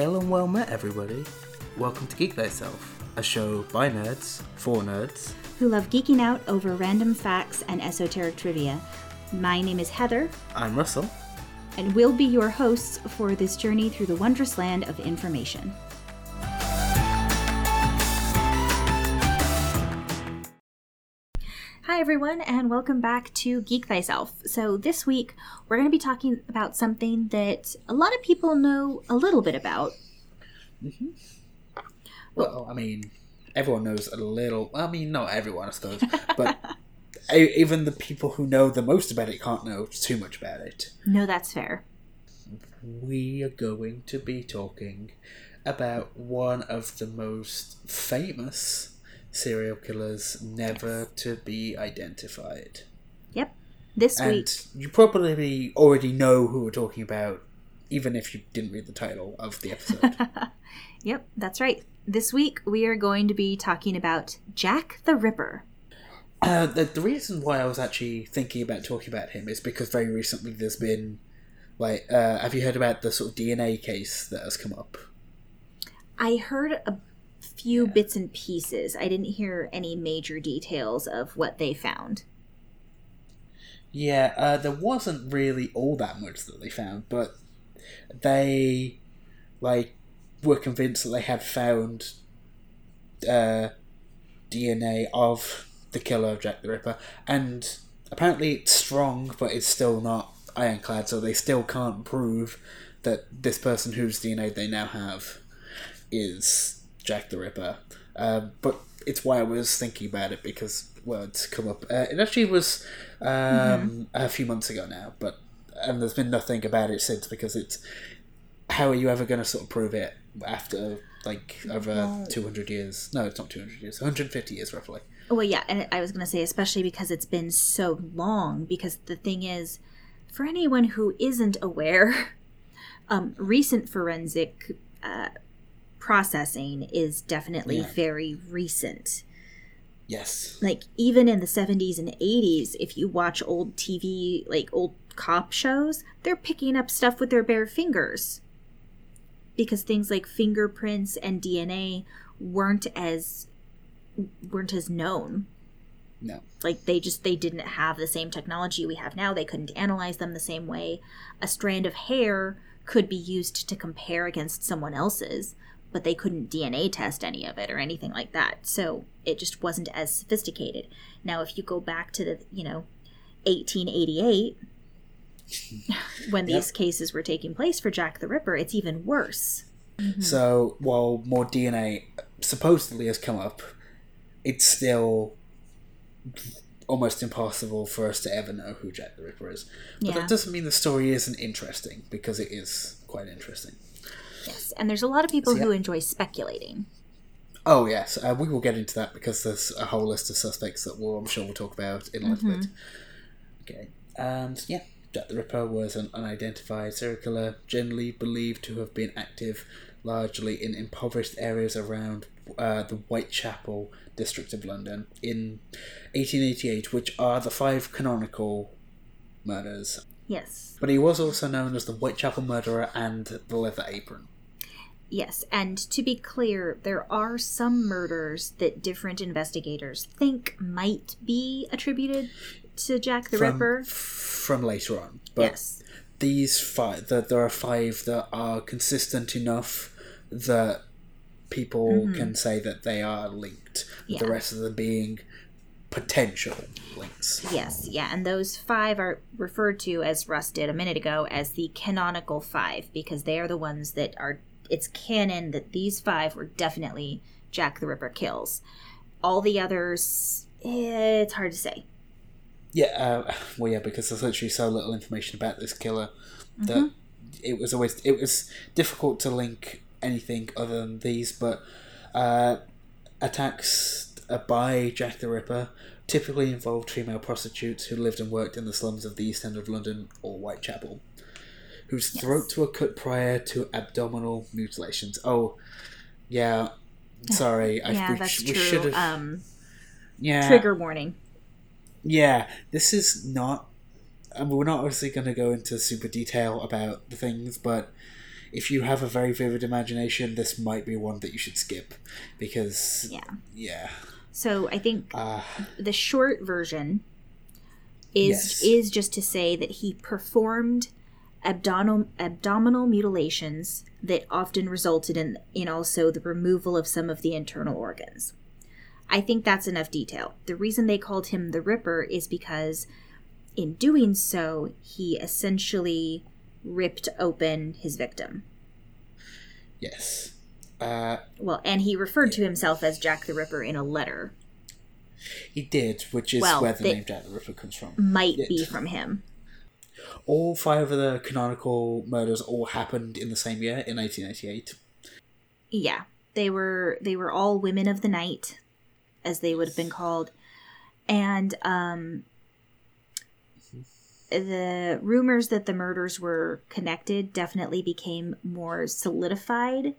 Hail and well met, everybody. Welcome to Geek Thyself, a show by nerds, for nerds. who love geeking out over random facts and esoteric trivia. My name is Heather, I'm Russell. and we'll be your hosts for this journey through the wondrous land of information. Hi, everyone, and welcome back to Geek Thyself. So, this week we're going to be talking about something that a lot of people know a little bit about. Mm-hmm. Well, I mean, everyone knows a little. I mean, not everyone, I suppose, but even the people who know the most about it can't know too much about it. No, that's fair. We are going to be talking about one of the most famous serial killers never to be identified. Yep. This week, you probably already know who we're talking about, even if you didn't read the title of the episode. Yep, that's right. This week we are going to be talking about Jack the Ripper. uh, the, the reason why I was actually thinking about talking about him is because very recently there's been, like, uh, have you heard about the sort of DNA case that has come up? I heard a few bits and pieces. I didn't hear any major details of what they found. Yeah, uh, there wasn't really all that much that they found, but they like were convinced that they had found uh, DNA of the killer of Jack the Ripper, and apparently it's strong, but it's still not ironclad, so they still can't prove that this person whose DNA they now have is Jack the Ripper. Um, but it's why I was thinking about it because well, it's come up. Uh, it actually was um, a few months ago now, but and there's been nothing about it since because it's how are you ever going to sort of prove it after like over Well- 200 years? No, it's not 200 years. 150 years roughly. Well, yeah, and I was going to say, especially because it's been so long, because the thing is, for anyone who isn't aware, um, recent forensic uh, processing is definitely Yeah. very recent. Yes. like even in the 70s and 80s if you watch old tv like old cop shows they're picking up stuff with their bare fingers because things like fingerprints and dna weren't as weren't as known No. like they just they didn't have the same technology we have now they couldn't analyze them the same way a strand of hair could be used to compare against someone else's but they couldn't dna test any of it or anything like that so it just wasn't as sophisticated now if you go back to the you know 1888 when these Yep. cases were taking place for jack the ripper it's even worse mm-hmm. So while more DNA supposedly has come up, it's still almost impossible for us to ever know who Jack the Ripper is. But Yeah. that doesn't mean the story isn't interesting because it is quite interesting. Yes and there's a lot of people So, who enjoy speculating Oh yes, uh, we will get into that because there's a whole list of suspects that we'll, I'm sure we'll talk about in a little bit. Okay, and yeah, Jack the Ripper was an unidentified serial killer, generally believed to have been active largely in impoverished areas around uh, the Whitechapel district of London in 1888, which are the five canonical murders. yes But he was also known as the Whitechapel murderer and the Leather Apron. Yes, and to be clear, there are some murders that different investigators think might be attributed to Jack the from, Ripper. from later on. But yes. these five, that there are five that are consistent enough that people mm-hmm. can say that they are linked. with The rest of them being potential links. Yes, yeah, and those five are referred to, as Russ did a minute ago, as the canonical five, because they are the ones that are, it's canon that these five were definitely Jack the Ripper kills. All the others, eh, it's hard to say. Yeah, uh, well, yeah, because there's literally so little information about this killer that it was always it was difficult to link anything other than these. But uh, attacks uh, by Jack the Ripper typically involved female prostitutes who lived and worked in the slums of the East End of London or Whitechapel, whose throats were cut prior to abdominal mutilations. Oh, yeah. Sorry, I, yeah, we, that's we true. should have. Um, yeah, trigger warning. yeah, this is not. I mean, we're not obviously going to go into super detail about the things, but if you have a very vivid imagination, this might be one that you should skip because Yeah. yeah, So I think uh, the short version is Yes. is just to say that he performed abdominal abdominal mutilations that often resulted in in also the removal of some of the internal organs. I think that's enough detail. The reason they called him the Ripper is because in doing so, he essentially ripped open his victim. yes. Uh, Well, and he referred to himself as Jack the Ripper in a letter. he did, which is Well, where the name Jack the Ripper comes from. Might be from him. All five of the canonical murders all happened in the same year in 1888. Yeah, they were they were all women of the night, as they would have been called, and um, the rumors that the murders were connected definitely became more solidified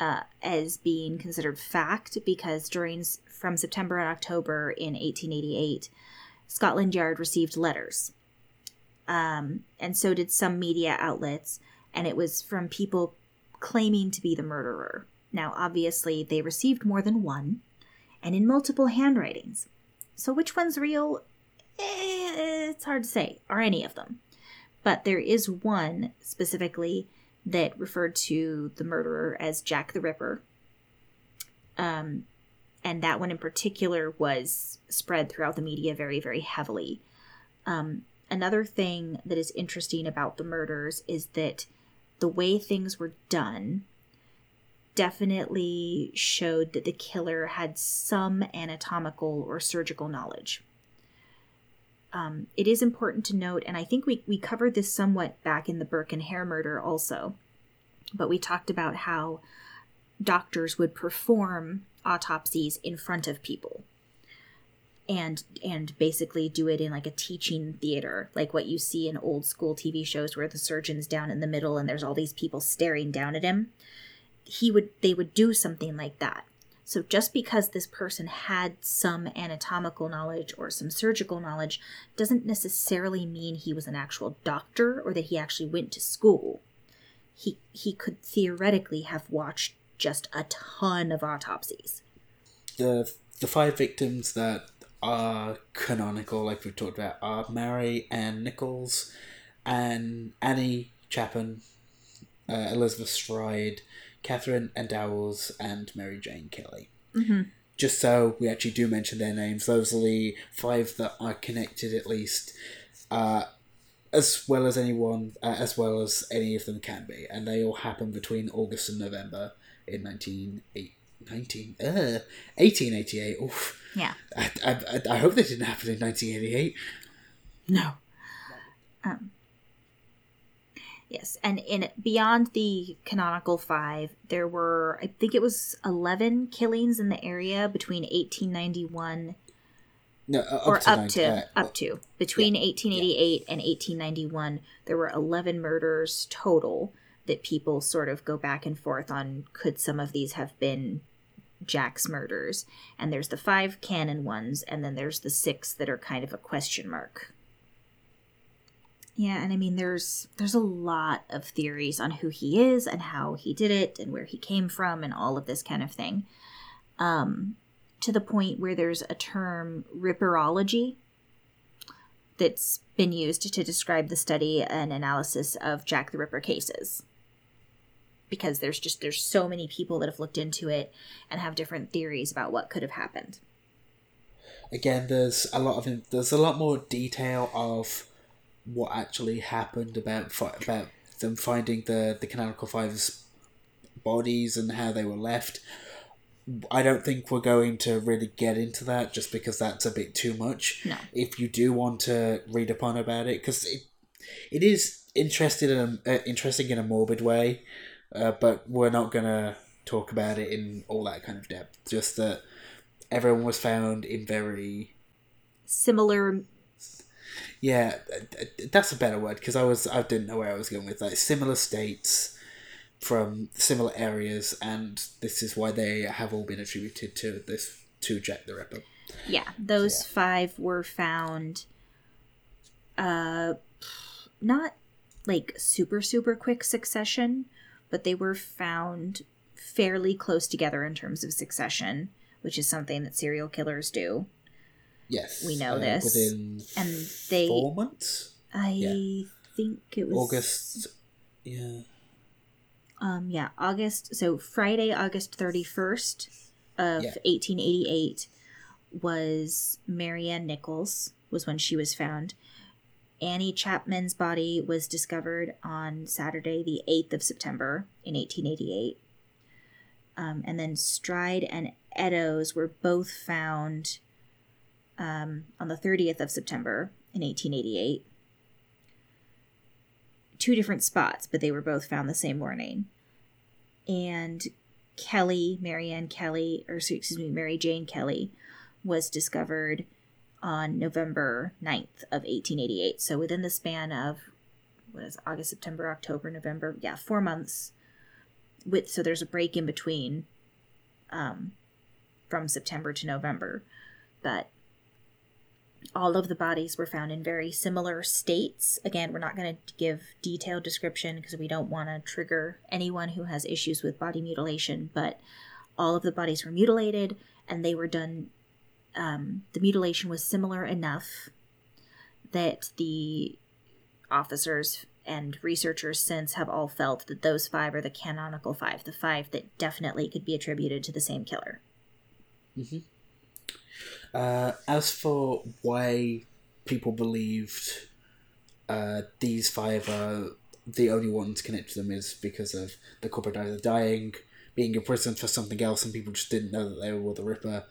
uh, as being considered fact because during from September and October in 1888, Scotland Yard received letters, um, and so did some media outlets, and it was from people claiming to be the murderer. Now, obviously, they received more than one, and in multiple handwritings. So, which one's real? Eh, it's hard to say, or any of them. But there is one specifically that referred to the murderer as Jack the Ripper. Um, and that one in particular was spread throughout the media very, very heavily. Um, another thing that is interesting about the murders is that the way things were done definitely showed that the killer had some anatomical or surgical knowledge. Um, it is important to note, and I think we, we covered this somewhat back in the Burke and Hare murder also, but we talked about how doctors would perform autopsies in front of people and and basically do it in like a teaching theater like what you see in old school tv shows where the surgeon's down in the middle and there's all these people staring down at him. He would they would do something like that. So just because this person had some anatomical knowledge or some surgical knowledge doesn't necessarily mean he was an actual doctor or that he actually went to school. He he could theoretically have watched just a ton of autopsies. The the five victims that are canonical, like we've talked about, are Mary Ann Nichols, and Annie Chapman, uh, Elizabeth Stride, Catherine Eddowes, and Mary Jane Kelly. mm-hmm. Just so we actually do mention their names, those are the five that are connected at least, uh, as well as anyone, uh, as well as any of them can be, and they all happen between August and November in 19, 19 uh, 1888. Oof. Yeah I, I, I- hope they didn't happen in 1988. No. Um, yes, and in beyond the canonical five, there were I think it was eleven killings in the area between eighteen ninety one No, uh, or up 90, to uh, up to between eighteen eighty eight and eighteen ninety one. There were eleven murders total that people sort of go back and forth on. Could some of these have been Jack's murders? And there's the five canon ones, and then there's the six that are kind of a question mark. Yeah, and I mean there's there's a lot of theories on who he is and how he did it and where he came from and all of this kind of thing. Um to the point where there's a term ripperology that's been used to describe the study and analysis of Jack the Ripper cases. Because there's just there's so many people that have looked into it and have different theories about what could have happened. again, there's a lot of there's a lot more detail of what actually happened about about them finding the the canonical fives bodies and how they were left. I don't think we're going to really get into that just because that's a bit too much. No. If you do want to read upon about it, because it it is interested in a, uh, interesting in a morbid way, uh, but we're not gonna talk about it in all that kind of depth. Just that everyone was found in very Similar yeah, th- th- that's a better word because I was I didn't know where I was going with that. Similar states from similar areas, and this is why they have all been attributed to this to Jack the Ripper. Yeah, those Yeah. five were found uh not like super super quick succession but they were found fairly close together in terms of succession, which is something that serial killers do. Yes, We know uh, this. within And they- four months. I Yeah. think it was August. Yeah. Um, yeah, August. So Friday, August thirty first of Yeah. eighteen eighty eight was Mary Ann Nichols was when she was found. Annie Chapman's body was discovered on Saturday, the eighth of September in eighteen eighty eight. Um, and then Stride and Eddowes were both found um, on the 30th of September in 1888 two different spots, but they were both found the same morning. And Kelly, Marianne Kelly, or excuse me, Mary Jane Kelly, was discovered on November 9th of 1888. So within the span of what is it, August, September, October, November, yeah, four months. With so there's a break in between, um, from September to November, but all of the bodies were found in very similar states. Again, we're not going to give detailed description because we don't want to trigger anyone who has issues with body mutilation, but all of the bodies were mutilated and they were done. Um, the mutilation was similar enough that the officers and researchers since have all felt that those five are the canonical five, the five that definitely could be attributed to the same killer. Uh, as for why people believed uh, these five are the only ones connected to them is because of the culprit either dying, being imprisoned for something else, and people just didn't know that they were the Ripper,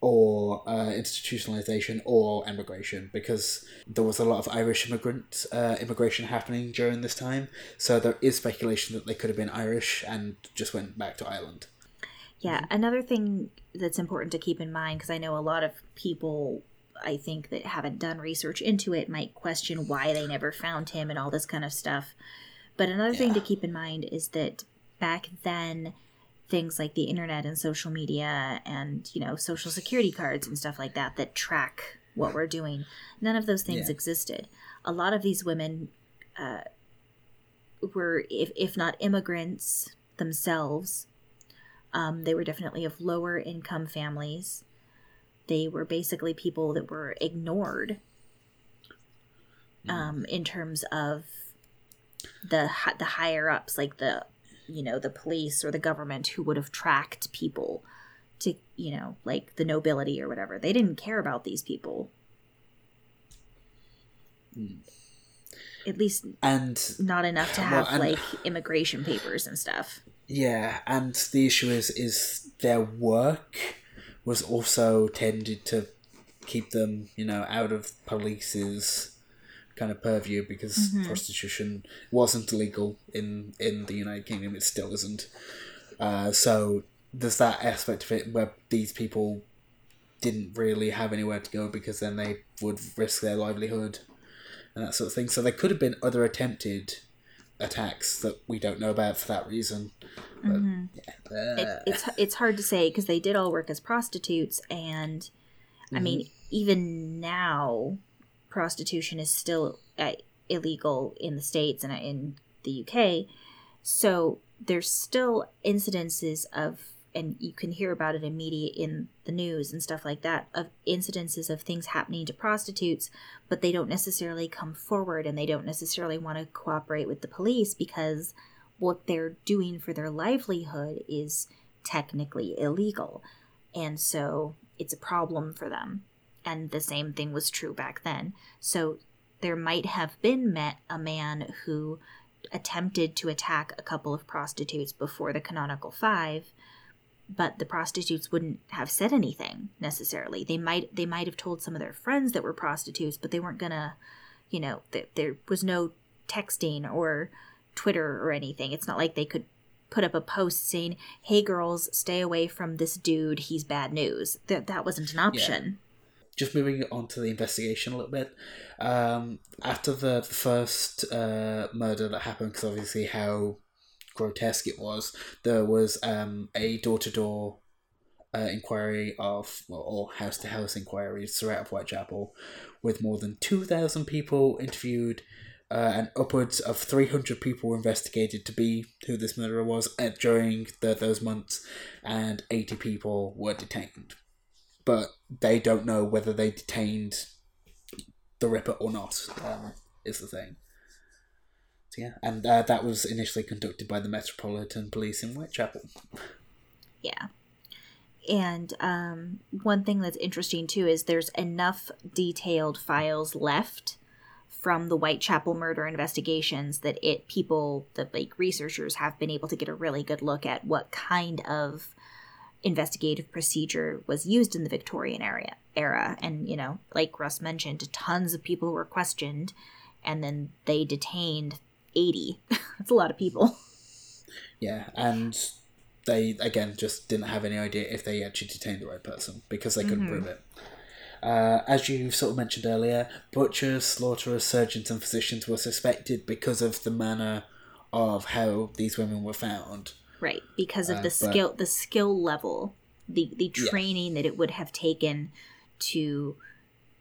or uh, institutionalization or emigration because there was a lot of Irish immigrant uh, immigration happening during this time. So there is speculation that they could have been Irish and just went back to Ireland. Yeah, another thing that's important to keep in mind because I know a lot of people I think that haven't done research into it might question why they never found him and all this kind of stuff. But another thing to keep in mind is that back then things like the internet and social media and you know social security cards and stuff like that that track what we're doing none of those things Yeah. existed a lot of these women uh, were if, if not immigrants themselves um, they were definitely of lower income families. They were basically people that were ignored um, in terms of the the higher ups, like the you know the police or the government, who would have tracked people to you know like the nobility or whatever. They didn't care about these people. Hmm. At least And not enough to Well, have and- like immigration papers and stuff. Yeah, and the issue is is their work was also tended to keep them, you know, out of police's kind of purview because mm-hmm. prostitution wasn't legal in in the United Kingdom. It still isn't. Uh, so there's that aspect of it where these people didn't really have anywhere to go because then they would risk their livelihood and that sort of thing. So there could have been other attempted attacks that we don't know about for that reason. But, mm-hmm. yeah. it, it's it's hard to say because they did all work as prostitutes and i mm-hmm. mean even now prostitution is still uh, illegal in the states and in the uk so there's still incidences of and you can hear about it in media in the news and stuff like that of incidences of things happening to prostitutes but they don't necessarily come forward and they don't necessarily want to cooperate with the police because what they're doing for their livelihood is technically illegal. And so it's a problem for them. And the same thing was true back then. So there might have been met a man who attempted to attack a couple of prostitutes before the canonical five but the prostitutes wouldn't have said anything necessarily they might they might have told some of their friends that were prostitutes but they weren't gonna you know th- there was no texting or Twitter or anything. It's not like they could put up a post saying, "Hey girls, stay away from this dude. He's bad news." That that wasn't an option. Just moving on to the investigation a little bit. Um, after the, the first uh, murder that happened, because obviously how grotesque it was, there was um, a door to door inquiry of, or house to house inquiries throughout Whitechapel, with more than 2,000 people interviewed uh, and upwards of 300 people were investigated to be who this murderer was during the, those months, and 80 people were detained. But they don't know whether they detained the Ripper or not, um, is the thing. So, yeah, and uh, that was initially conducted by the Metropolitan Police in Whitechapel. Yeah. And um, one thing that's interesting too is there's enough detailed files left from the Whitechapel murder investigations that it people the like researchers have been able to get a really good look at what kind of investigative procedure was used in the Victorian area era and you know like Russ mentioned tons of people were questioned and then they detained 80 that's a lot of people Yeah, and they again just didn't have any idea if they actually detained the right person because they couldn't prove it. Uh, as you sort of mentioned earlier, butchers, slaughterers, surgeons, and physicians were suspected because of the manner of how these women were found. Right because of Uh, the but- skill the skill level the the training that it would have taken to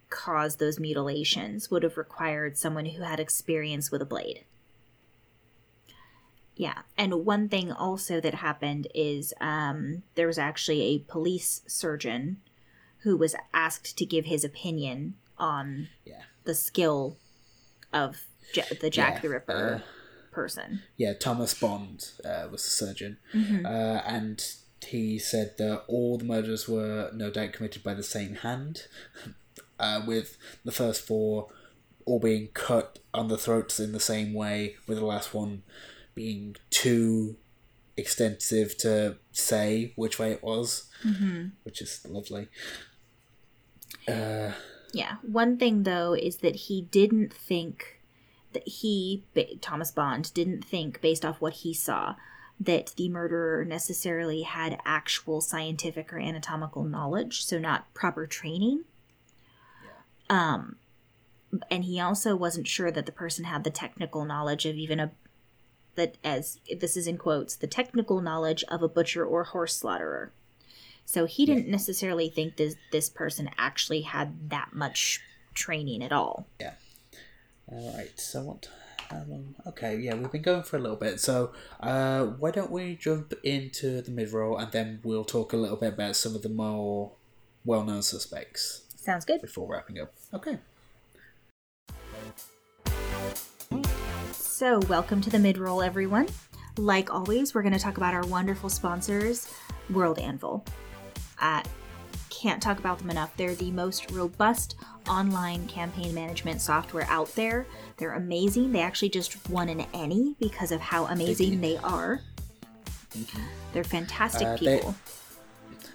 cause those mutilations would have required someone who had experience with a blade. Yeah and one thing also that happened is um, there was actually a police surgeon who was asked to give his opinion on Yeah. the skill of Ja the jack Yeah, the ripper. uh, person Yeah, Thomas Bond uh, was the surgeon, Mhm. uh, and he said that all the murders were no doubt committed by the same hand, uh, with the first four all being cut on the throats in the same way, with the last one being too extensive to say which way it was, Mhm. which is lovely. Uh, Yeah. One thing though is that he didn't think that he Thomas Bond didn't think based off what he saw that the murderer necessarily had actual scientific or anatomical knowledge, so not proper training. Um and he also wasn't sure that the person had the technical knowledge of even a that as this is in quotes the technical knowledge of a butcher or horse slaughterer. So he didn't necessarily think this this person actually had that much training at all All right. So what? How long? Okay. Yeah, we've been going for a little bit. So, uh, why don't we jump into the mid roll and then we'll talk a little bit about some of the more well-known suspects sounds good before wrapping up. Okay. so welcome to the mid-roll everyone like always we're going to talk about our wonderful sponsors world anvil uh, can't talk about them enough. They're the most robust online campaign management software out there. They're amazing. They actually just won an Emmy because of how amazing they are. They're fantastic Uh, they- people.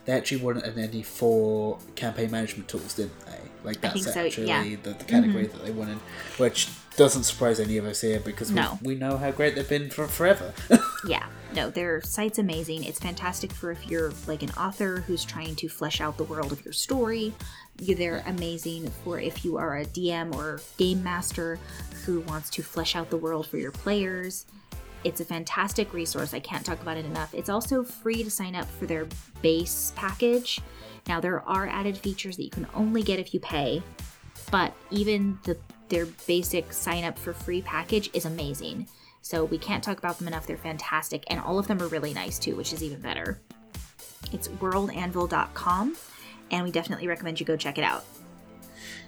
They actually won an Emmy for campaign management tools, didn't they? Like that's think so, actually yeah. Mm-hmm. the, the category that they won in, which doesn't surprise any of us here because No. we, we know how great they've been for forever. Yeah, no, their site's amazing. It's fantastic for if you're like an author who's trying to flesh out the world of your story. They're amazing for if you are a DM or game master who wants to flesh out the world for your players. It's a fantastic resource. I can't talk about it enough. It's also free to sign up for their base package. Now there are added features that you can only get if you pay, but even the their basic sign up for free package is amazing. So we can't talk about them enough. They're fantastic, and all of them are really nice too, which is even better. It's worldanvil.com, and we definitely recommend you go check it out.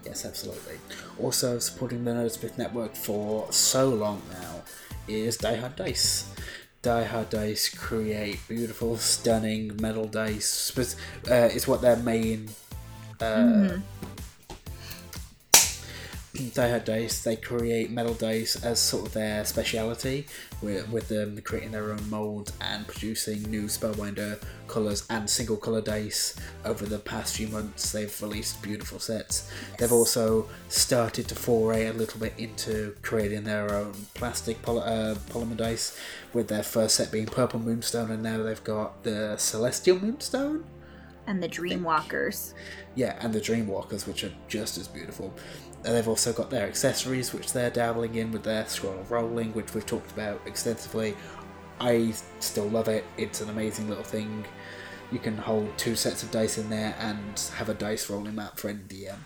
Yes, absolutely. Also, supporting the Nerdspit Network for so long now is Die Hard Dice. Die Hard Dice create beautiful, stunning metal dice. Uh, it's what their main. Uh, Die Hard Dice, they create metal dice as sort of their speciality, with, with them creating their own molds and producing new Spellbinder colours and single colour dice. Over the past few months, they've released beautiful sets. They've also started to foray a little bit into creating their own plastic poly- uh, polymer dice, with their first set being Purple Moonstone, and now they've got the Celestial Moonstone. And the Dreamwalkers. Yeah, and the Dreamwalkers, which are just as beautiful. They've also got their accessories, which they're dabbling in with their scroll rolling, which we've talked about extensively. I still love it. It's an amazing little thing. You can hold two sets of dice in there and have a dice rolling map for any DM.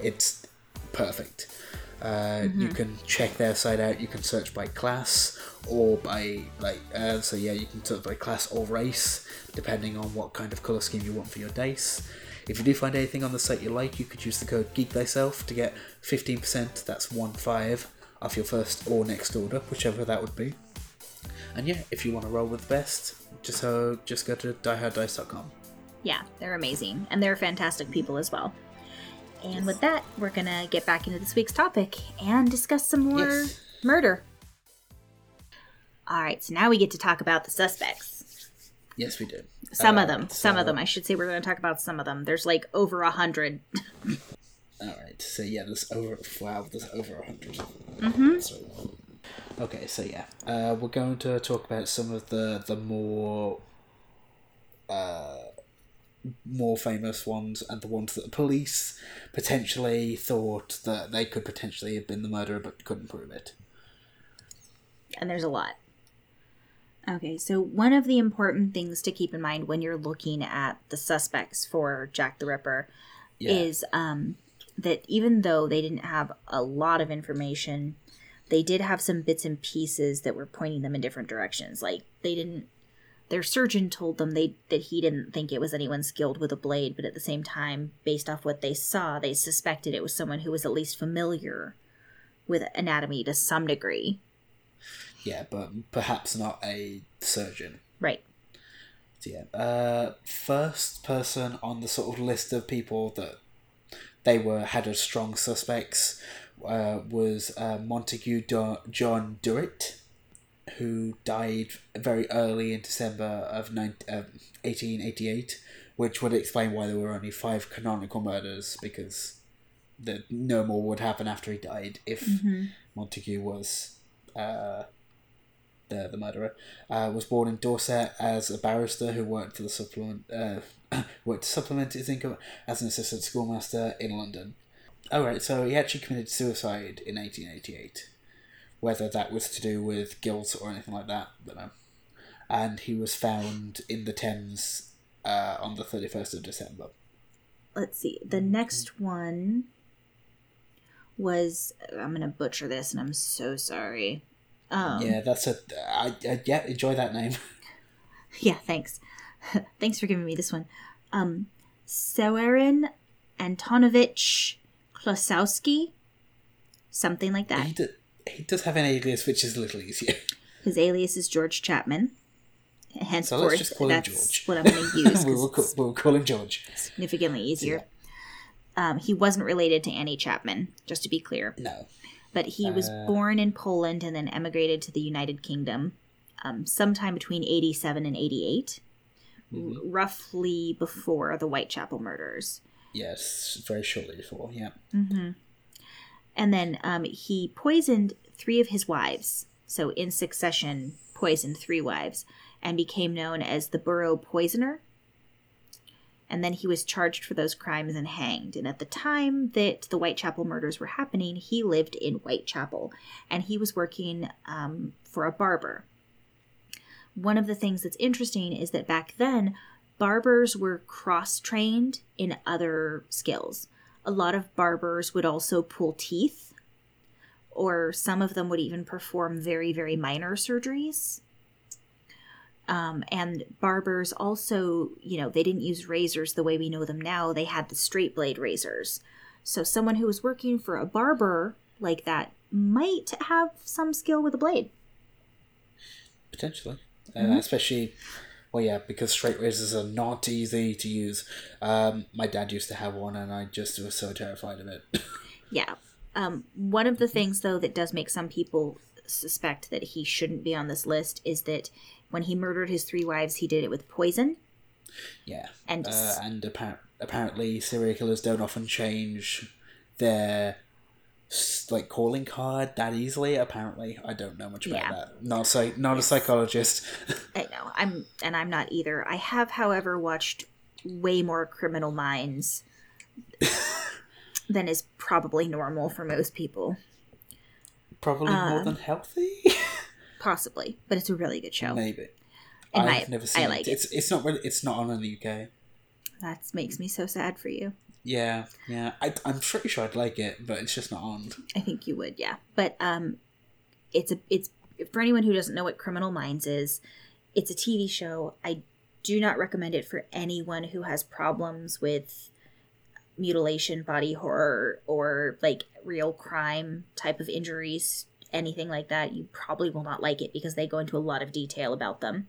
It's perfect. Uh, You can check their site out. You can search by class or by like. Uh, so yeah, you can search by class or race, depending on what kind of color scheme you want for your dice. If you do find anything on the site you like, you could use the code Geek Thyself to get fifteen percent. That's one five off your first or next order, whichever that would be. And yeah, if you want to roll with the best, just so just go to dieharddice.com. Yeah, they're amazing. And they're fantastic people as well. And with that, we're going to get back into this week's topic and discuss some more Yes. murder. All right, so now we get to talk about the suspects. Yes, we do. Some Uh, of them. Some of them. I should say we're going to talk about some of them. There's like over a hundred. All right. So yeah, there's over. Wow, there's over a 100 Mm-hmm. So, okay, so yeah, uh, we're going to talk about some of the the more, uh, more famous ones and the ones that the police potentially thought that they could potentially have been the murderer but couldn't prove it. and there's a lot. Okay, so one of the important things to keep in mind when you're looking at the suspects for Jack the Ripper Yeah. is um, that even though they didn't have a lot of information, they did have some bits and pieces that were pointing them in different directions. Like they didn't. Their surgeon told them they that he didn't think it was anyone skilled with a blade, but at the same time, based off what they saw, they suspected it was someone who was at least familiar with anatomy to some degree. Yeah, but perhaps not a surgeon. Right. So, yeah. Uh, first person on the sort of list of people that they were had as strong suspects uh, was uh, Montague Do- John Druitt, who died very early in December of 9- uh, 1888, which would explain why there were only five canonical murders because the, no more would happen after he died if Montague was uh, the, the murderer, uh, was born in Dorset as a barrister who worked for the supplement uh, worked to supplement his income as an assistant schoolmaster in London. All right, so he actually committed suicide in 1888. Whether that was to do with guilt or anything like that, I don't know. And he was found in the Thames uh, on the 31st of December. Let's see. The next one was I'm gonna butcher this, and I'm so sorry. Um, Yeah, that's a. I, I, yeah, enjoy that name. Yeah, thanks. thanks for giving me this one. Um, Sewerin Antonovich Klosowski, something like that. He, do, he does have an alias which is a little easier. His alias is George Chapman. Henceforth, just call him that's George. what I'm going to use. we will call, we'll call him George. significantly easier. Um, he wasn't related to Annie Chapman, just to be clear. No. but he was Uh. born in Poland and then emigrated to the United Kingdom um, sometime between 87 and 88, r- roughly before the Whitechapel murders. Yes, very shortly before. Yeah. And then um, he poisoned three of his wives, so in succession, poisoned three wives, and became known as the Borough Poisoner. And then he was charged for those crimes and hanged. And at the time that the Whitechapel murders were happening, he lived in Whitechapel and he was working um, for a barber. One of the things that's interesting is that back then, barbers were cross trained in other skills. A lot of barbers would also pull teeth, or some of them would even perform very, very minor surgeries. Um, and barbers also, you know, they didn't use razors the way we know them now. They had the straight blade razors. So someone who was working for a barber like that might have some skill with a blade. Potentially. Mm-hmm. Uh, especially, well, yeah, because straight razors are not easy to use. Um, my dad used to have one, and I just was so terrified of it. Yeah. Um, one of the things, though, that does make some people suspect that he shouldn't be on this list is that when he murdered his three wives, he did it with poison. yeah. And Uh, and appar- apparently, serial killers don't often change their like calling card that easily. Apparently, I don't know much about Yeah. that. Not psych- not a psychologist. I know I'm, and I'm not either. I have, however, watched way more Criminal Minds than is probably normal for most people, Probably Uh, more than healthy. possibly. But it's a really good show. Maybe. In I've my- never I seen like it. It's it's not really it's not on in the UK. That makes me so sad for you. Yeah, yeah. I, I'm pretty sure I'd like it, but it's just not on. I think you would, yeah. But um, it's a it's for anyone who doesn't know what Criminal Minds is. It's a TV show. I do not recommend it for anyone who has problems with mutilation, body horror, or like real crime type of injuries, anything like that. You probably will not like it because they go into a lot of detail about them.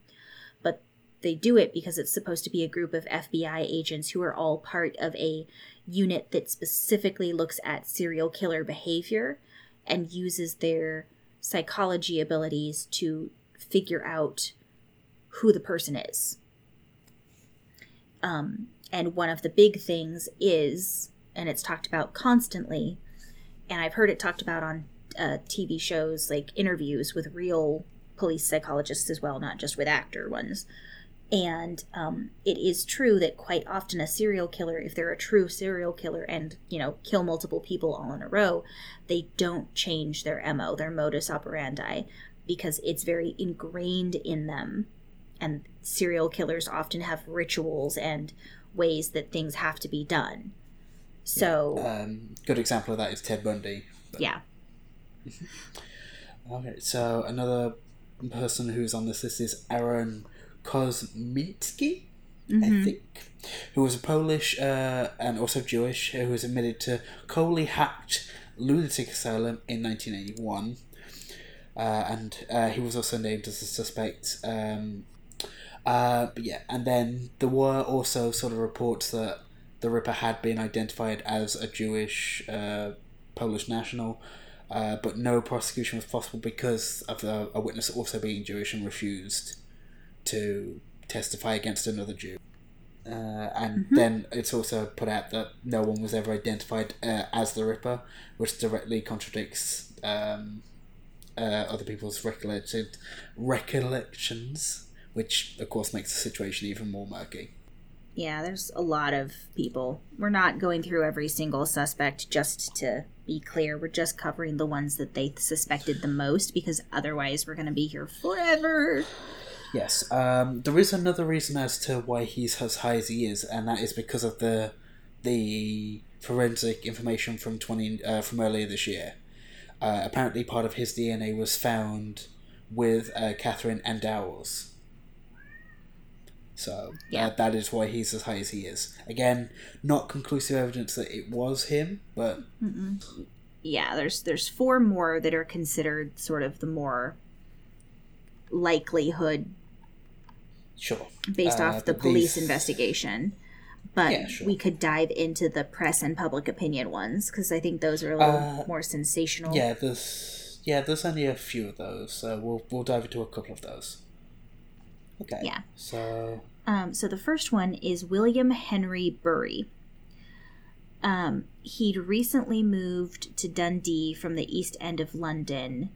But they do it because it's supposed to be a group of FBI agents who are all part of a unit that specifically looks at serial killer behavior and uses their psychology abilities to figure out who the person is. Um, and one of the big things is, and it's talked about constantly, and I've heard it talked about on uh, TV shows like interviews with real police psychologists as well, not just with actor ones. And um, it is true that quite often a serial killer, if they're a true serial killer and, you know, kill multiple people all in a row, they don't change their MO, their modus operandi, because it's very ingrained in them. And serial killers often have rituals and ways that things have to be done. So, Um, good example of that is Ted Bundy. yeah. Okay, so another person who's on this list is Aaron Kosminski, I think, who was a Polish uh, and also Jewish who was admitted to Colney Hatch Lunatic Asylum in 1981. Uh, and uh, he was also named as a suspect. Um, uh, but yeah, and then there were also sort of reports that the Ripper had been identified as a Jewish uh, Polish national, uh, but no prosecution was possible because of the, a witness also being Jewish and refused to testify against another Jew. Uh, and then it's also put out that no one was ever identified uh, as the Ripper, which directly contradicts um, uh, other people's recollected recollections, which of course makes the situation even more murky. Yeah, there's a lot of people. We're not going through every single suspect just to be clear. We're just covering the ones that they suspected the most because otherwise we're going to be here forever. Yes, um, there is another reason as to why he's as high as he is, and that is because of the the forensic information from twenty uh, from earlier this year. Uh, apparently, part of his DNA was found with uh, Catherine Eddowes'. So Yeah. uh, that is why he's as high as he is. Again, not conclusive evidence that it was him, but Yeah, there's there's four more that are considered sort of the more likelihood sure. based Uh, off the police these- investigation. But Yeah, sure. we could dive into the press and public opinion ones because I think those are a little Uh, more sensational. Yeah, there's yeah, there's only a few of those, so we'll we'll dive into a couple of those. Okay. Yeah. So Um, so the first one is William Henry Bury. Um, he'd recently moved to Dundee from the east end of London,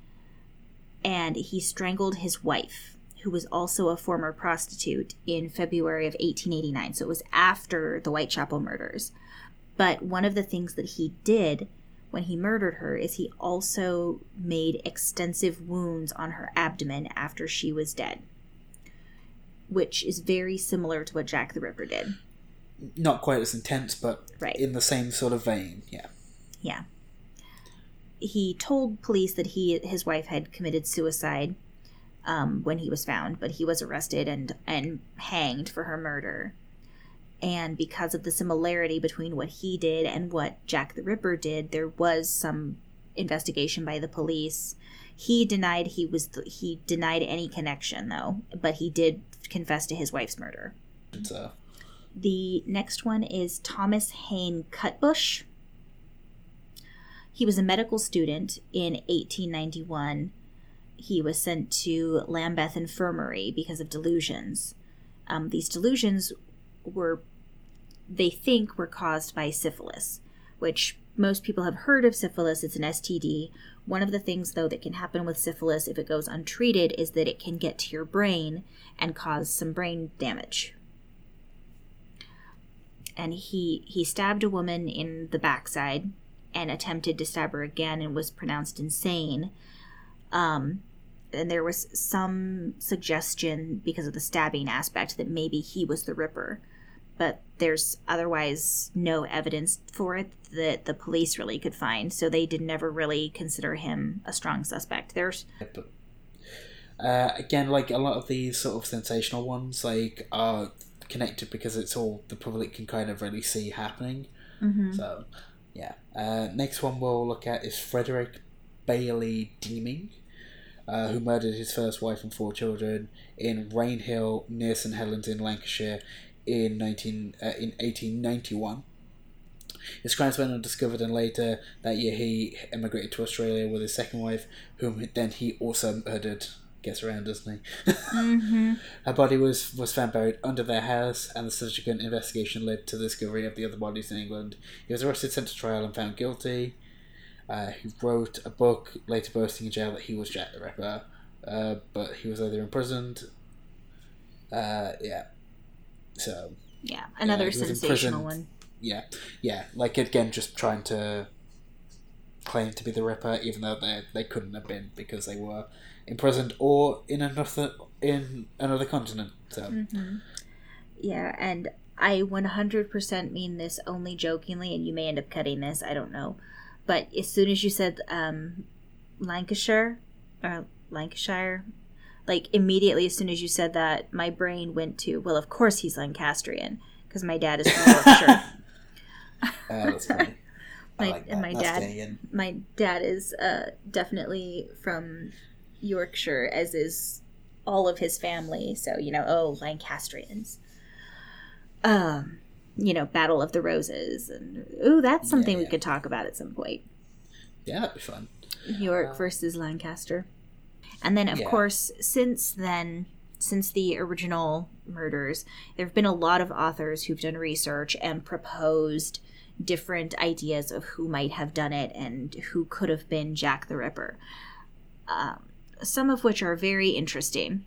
and he strangled his wife, who was also a former prostitute, in February of 1889. So it was after the Whitechapel murders. But one of the things that he did when he murdered her is he also made extensive wounds on her abdomen after she was dead which is very similar to what Jack the Ripper did. not quite as intense, but Right. in the same sort of vein. Yeah. Yeah. He told police that he his wife had committed suicide um, when he was found, but he was arrested and and hanged for her murder. And because of the similarity between what he did and what Jack the Ripper did, there was some investigation by the police. He denied he was the, he denied any connection though, but he did confess to his wife's murder. So The next one is Thomas Hayne Cutbush. He was a medical student in 1891. He was sent to Lambeth Infirmary because of delusions. Um, these delusions were, they think, were caused by syphilis, which most people have heard of syphilis. It's an STD. One of the things, though, that can happen with syphilis if it goes untreated is that it can get to your brain and cause some brain damage. And he he stabbed a woman in the backside and attempted to stab her again and was pronounced insane. Um and there was some suggestion because of the stabbing aspect that maybe he was the ripper but there's otherwise no evidence for it that the police really could find. So they did never really consider him a strong suspect. There's uh, again, like a lot of these sort of sensational ones, like are connected because it's all the public can kind of really see happening. Mhm. So, yeah. Uh, next one we'll look at is Frederick Bailey Deeming, uh, who murdered his first wife and four children in Rainhill near St Helens in Lancashire in nineteen uh, in eighteen ninety one. His crimes went undiscovered, and later that year he emigrated to Australia with his second wife, whom then he also murdered. Gets around, doesn't he? mm-hmm. Her body was, was found buried under their house, and the subsequent investigation led to the discovery of the other bodies in England. He was arrested, sent to trial, and found guilty. Uh, he wrote a book, later boasting in jail that he was Jack the Ripper, uh, but he was either imprisoned. Uh, yeah. So, yeah, another he was sensational one. yeah. Yeah, like again, just trying to claim to be the Ripper, even though they, they couldn't have been because they were imprisoned or in another in another continent. So. Mm-hmm. Yeah, and I 100% mean this only jokingly, and you may end up cutting this, I don't know. But as soon as you said um, Lancashire, or Lancashire, like immediately as soon as you said that, my brain went to, well, of course he's Lancastrian, because my dad is from Yorkshire. Uh, that's funny. My- like and that. my That's dad- Canadian. my dad is uh, definitely from Yorkshire, as is all of his family. So you know, oh Lancastrians. Um, you know, Battle of the Roses, and ooh, that's something Yeah, we could talk about at some point. Yeah, that'd be fun. York Uh, versus Lancaster. And then, of Yeah. course, since then, since the original murders, there have been a lot of authors who've done research and proposed different ideas of who might have done it and who could have been Jack the Ripper. Um, some of which are very interesting.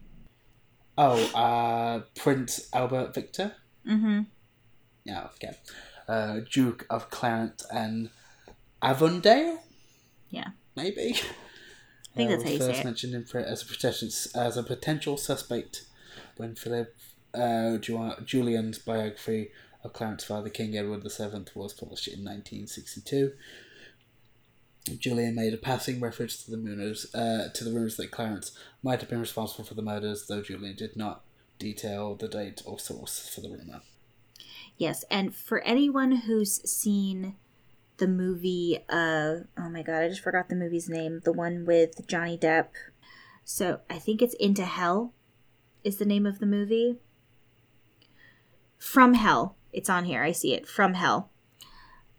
Oh, uh, Prince Albert Victor. Mm-hmm. Yeah, okay. Uh, Duke of Clarence and Avondale. Yeah. maybe. Think that's how you was say first it. mentioned in, pre- as a potential as a potential suspect when Philip uh, Ju- Jullian's biography of Clarence's father, King Edward VII, was published in 1962. Jullian made a passing reference to the rumors, uh, to the rumors that Clarence might have been responsible for the murders, though Jullian did not detail the date or source for the rumor. Yes, and for anyone who's seen the movie, uh, oh my god, I just forgot the movie's name. The one with Johnny Depp. So I think it's Into Hell, is the name of the movie. From Hell. It's on here. I see it. From Hell.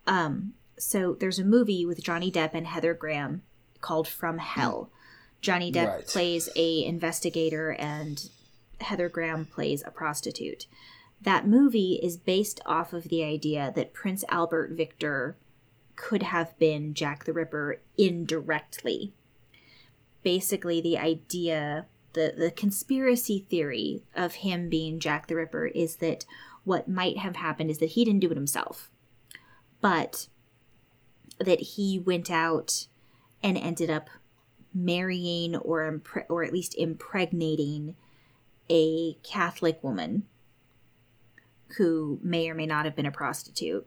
Um, so there's a movie with Johnny Depp and Heather Graham called From Hell. Johnny Depp Right. plays a investigator and Heather Graham plays a prostitute. That movie is based off of the idea that Prince Albert Victor could have been Jack the Ripper indirectly. Basically, the idea, the, the conspiracy theory of him being Jack the Ripper is that what might have happened is that he didn't do it himself, but that he went out and ended up marrying or impre- or at least impregnating a Catholic woman who may or may not have been a prostitute,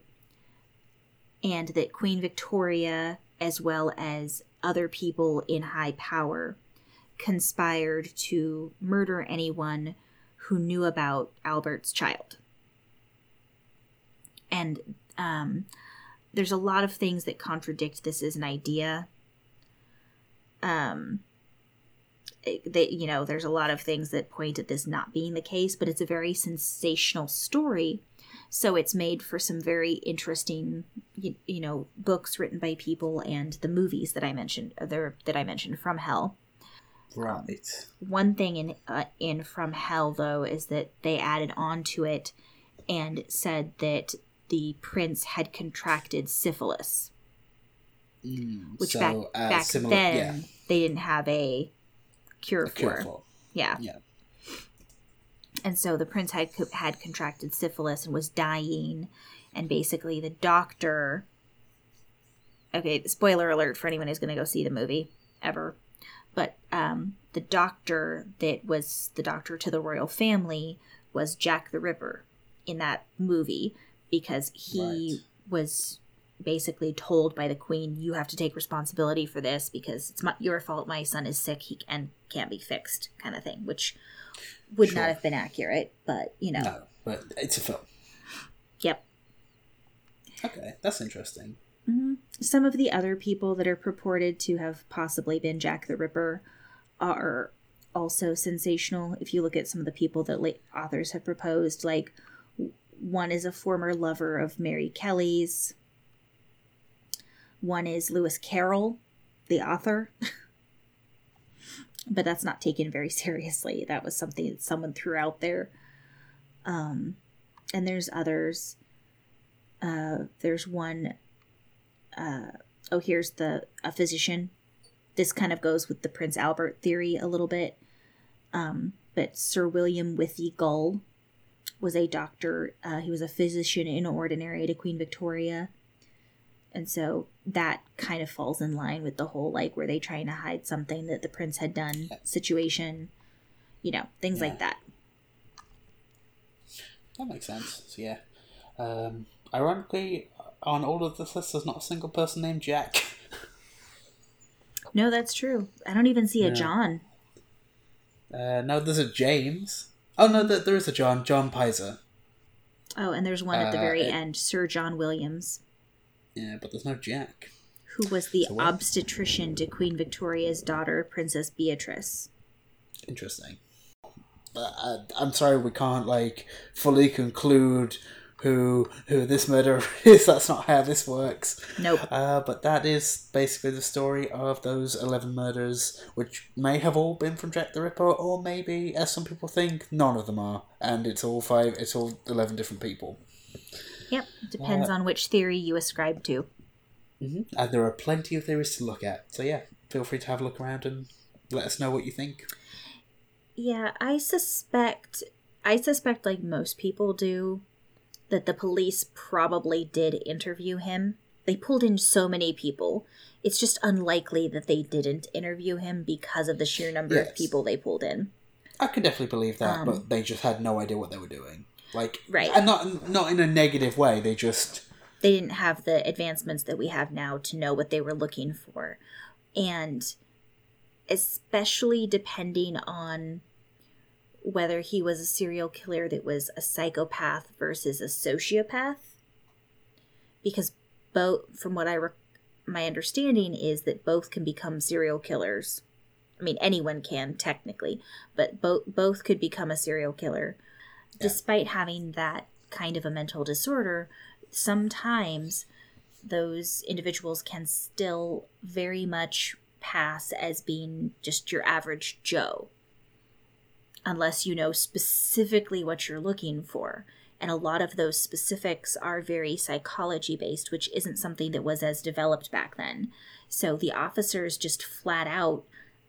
and that Queen Victoria, as well as other people in high power, conspired to murder anyone who knew about Albert's child. And um, there's a lot of things that contradict this as an idea. Um, that you know there's a lot of things that point at this not being the case but it's a very sensational story so it's made for some very interesting you, you know books written by people and the movies that i mentioned other that i mentioned from hell Right. one thing in uh, in from hell though is that they added on to it and said that the prince had contracted syphilis Mm, which so, back uh, back similar, then yeah, they didn't have a cure a for cure for. yeah Yeah. And so the prince had co- had contracted syphilis and was dying. And basically the doctor okay spoiler alert for anyone who's going to go see the movie ever but um, the doctor that was the doctor to the royal family was jack the ripper in that movie because he Right. was basically told by the queen you have to take responsibility for this because it's my, your fault. My son is sick. He and can't be fixed kind of thing which would Sure. not have been accurate but you know No, but it's a film. yep Okay, that's interesting. Mhm. Some of the other people that are purported to have possibly been Jack the Ripper are also sensational. If you look at some of the people that late authors have proposed, like one is a former lover of Mary Kelly's, one is Lewis Carroll, the author. but that's not taken very seriously. That was something that someone threw out there. Um, and there's others. Uh, there's one uh, oh, here's the a physician. This kind of goes with the Prince Albert theory a little bit. Um, but Sir William Withey Gull was a doctor. Uh, he was a physician in ordinary to Queen Victoria. And so that kind of falls in line with the whole like, were they trying to hide something that the prince had done situation? You know, things Yeah. like that. That makes sense. So yeah. Um, ironically, on all of this list, there's not a single person named Jack. No, that's true. I don't even see a Yeah. John. Uh, no, there's a James. Oh no, there, there is a John. John Pizer. Oh, and there's one at the Uh, very it- end, Sir John Williams. Yeah, but there's no Jack. who was the So obstetrician to Queen Victoria's daughter, Princess Beatrice. Interesting. But uh, I'm sorry, we can't like fully conclude who who this murderer is. That's not how this works. Nope. Uh, but that is basically the story of those 11 murders, which may have all been from Jack the Ripper, or maybe, as some people think, none of them are. And it's all five, it's all 11 different people. Yep. Depends Uh, on which theory you ascribe to. hmm And there are plenty of theories to look at. So, yeah, feel free to have a look around and let us know what you think. Yeah, I suspect I suspect like most people do that the police probably did interview him. They pulled in so many people. It's just unlikely that they didn't interview him because of the sheer number Yes. of people they pulled in. I could definitely believe that, Um, but they just had no idea what they were doing. Like, Right. and not not in a negative way. They just they didn't have the advancements that we have now to know what they were looking for. And especially depending on whether he was a serial killer that was a psychopath versus a sociopath. Because both, from what I, my understanding is that both can become serial killers. I mean, anyone can technically, but both both could become a serial killer, despite having that kind of a mental disorder sometimes those individuals can still very much pass as being just your average Joe. Unless you know specifically what you're looking for. And a lot of those specifics are very psychology based, which isn't something that was as developed back then. So the officers just flat out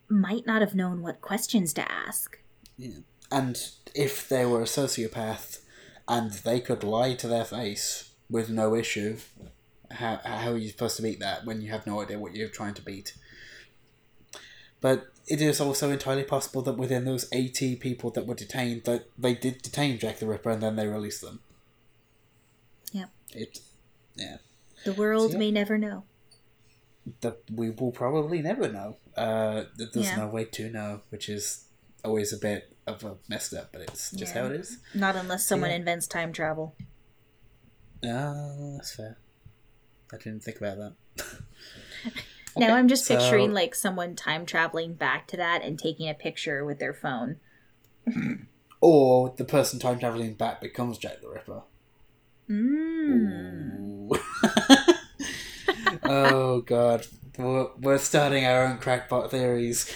might not have known what questions to ask. Yeah. And if they were a sociopath and they could lie to their face with no issue, how, how are you supposed to beat that when you have no idea what you're trying to beat? But it is also entirely possible that within those 80 people that were detained, that they did detain Jack the Ripper and then they released them. Yep. It, yeah. The world So, yeah. may never know. That we will probably never know. Uh, there's Yeah. no way to know, which is always a bit of a messed up, but it's just Yeah. how it is. Not unless someone Yeah. invents time travel. Oh, that's fair. I didn't think about that. now I'm just so- picturing like someone time traveling back to that and taking a picture with their phone. Or the person time traveling back becomes Jack the Ripper. Mm. Oh god, we're, we're starting our own crackpot theories.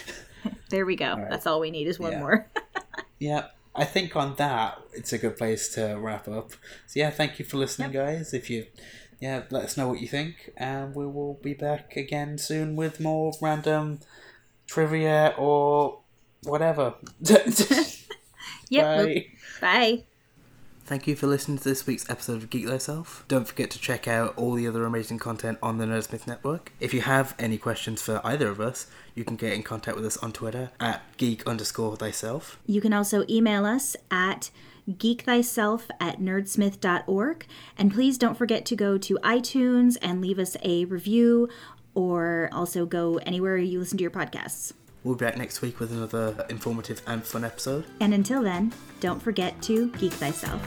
There we go. right. That's all we need is one Yeah. more. Yeah, I think on that it's a good place to wrap up. So yeah, thank you for listening, guys. If you, yeah, let us know what you think, and we will be back again soon with more random trivia or whatever. Yep. we'll- Bye. Bye. Thank you for listening to this week's episode of Geek Thyself. Don't forget to check out all the other amazing content on the Nerdsmith Network. If you have any questions for either of us, you can get in contact with us on Twitter at geek underscore thyself. You can also email us at geekthyself at nerdsmith.org. And please don't forget to go to iTunes and leave us a review or also go anywhere you listen to your podcasts. We'll be back next week with another informative and fun episode. And until then, don't forget to geek thyself.